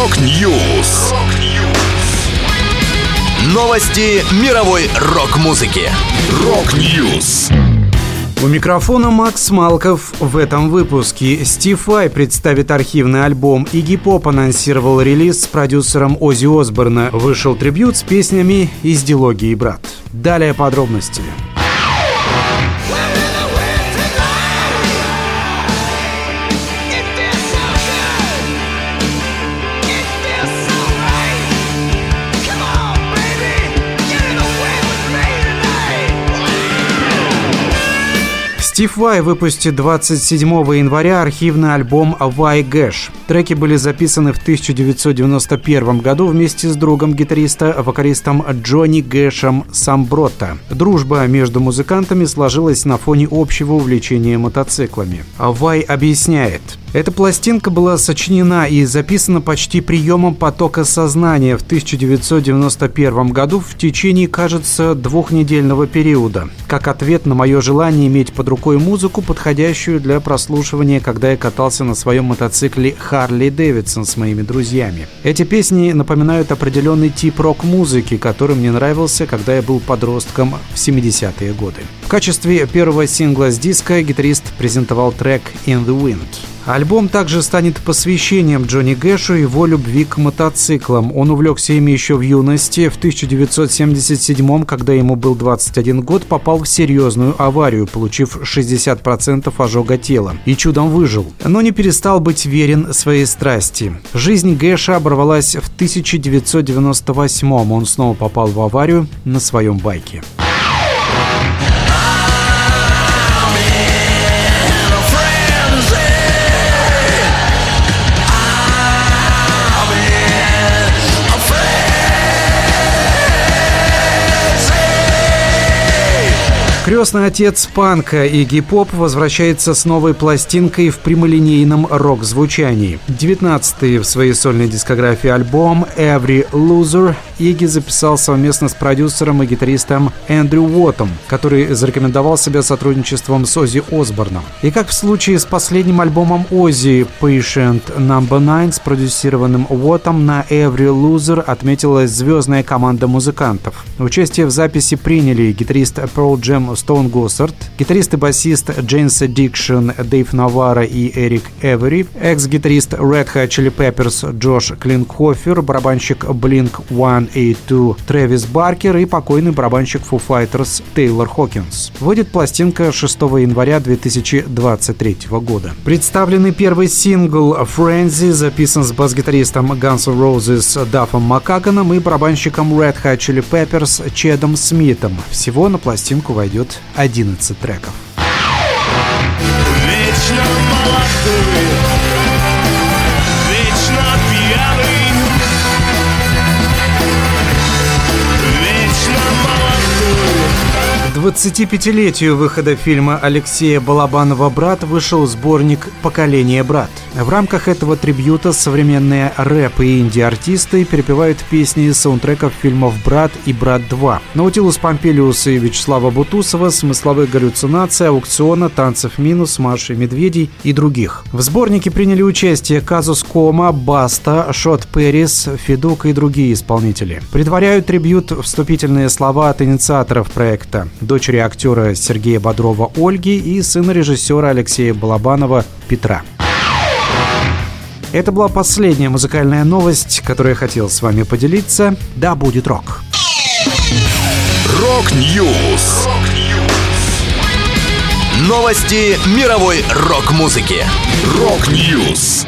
Rock News. Новости мировой рок-музыки. Rock News. У микрофона Макс Малков. В этом выпуске Стив Вай представит архивный альбом. Игги Поп анонсировал релиз с продюсером Оззи Осборна. Вышел трибют с песнями из дилогии «Брат». Далее подробности. Стив Вай выпустит 27 января архивный альбом «Вай Гэш». Треки были записаны в 1991 году вместе с другом гитариста, вокалистом Джонни Гэшем Самбротта. Дружба между музыкантами сложилась на фоне общего увлечения мотоциклами. Вай объясняет – эта пластинка была сочинена и записана почти приемом потока сознания в 1991 году в течение, кажется, двухнедельного периода, как ответ на мое желание иметь под рукой музыку, подходящую для прослушивания, когда я катался на своем мотоцикле Харли Дэвидсон с моими друзьями. Эти песни напоминают определенный тип рок-музыки, который мне нравился, когда я был подростком в 70-е годы. В качестве первого сингла с диска гитарист презентовал трек «In the Wind». Альбом также станет посвящением Джонни Гэшу и его любви к мотоциклам. Он увлекся ими еще в юности. В 1977 когда ему был 21 год, попал в серьезную аварию, получив 60% ожога тела. И чудом выжил. Но не перестал быть верен своей страсти. Жизнь Гэша оборвалась в 1998 Он снова попал в аварию на своем байке. Крестный отец панка Игги Поп возвращается с новой пластинкой в прямолинейном рок-звучании. 19-й в своей сольной дискографии альбом «Every Loser» Игги записал совместно с продюсером и гитаристом Эндрю Уоттом, который зарекомендовал себя сотрудничеством с Оззи Осборном. И как в случае с последним альбомом Оззи «Patient No. 9», спродюсированным Уоттом на «Every Loser» отметилась звездная команда музыкантов. Участие в записи приняли гитарист Pearl Jam Стоун Госсард, гитарист и басист Jane's Addiction Дэйв Наварро и Эрик Эвери, экс-гитарист Red Hot Chili Peppers Джош Клингхоффер, барабанщик Blink-182 Трэвис Баркер и покойный барабанщик Foo Fighters Тейлор Хокинс. Выйдет пластинка 6 января 2023 года. Представленный первый сингл Frenzy записан с бас-гитаристом Guns N' Roses Даффом Макаганом и барабанщиком Red Hot Chili Peppers Чедом Смитом. Всего на пластинку войдет 11 треков. Вечно молодой 25-летию выхода фильма Алексея Балабанова «Брат» вышел сборник «Поколение брат». В рамках этого трибьюта современные рэп и инди-артисты перепевают песни из саундтреков фильмов «Брат» и «Брат 2». Наутилус Помпелиус и Вячеслава Бутусова, смысловых галлюцинаций, аукциона, танцев минус, Маши Медведей и других. В сборнике приняли участие Казус Кома, Баста, Шот Перрис, Федук и другие исполнители. Предваряют трибют вступительные слова от инициаторов проекта дочери актера Сергея Бодрова Ольги и сына режиссера Алексея Балабанова Петра. Это была последняя музыкальная новость, которую я хотел с вами поделиться. Да, будет рок. Rock News. Новости мировой рок-музыки. Rock News.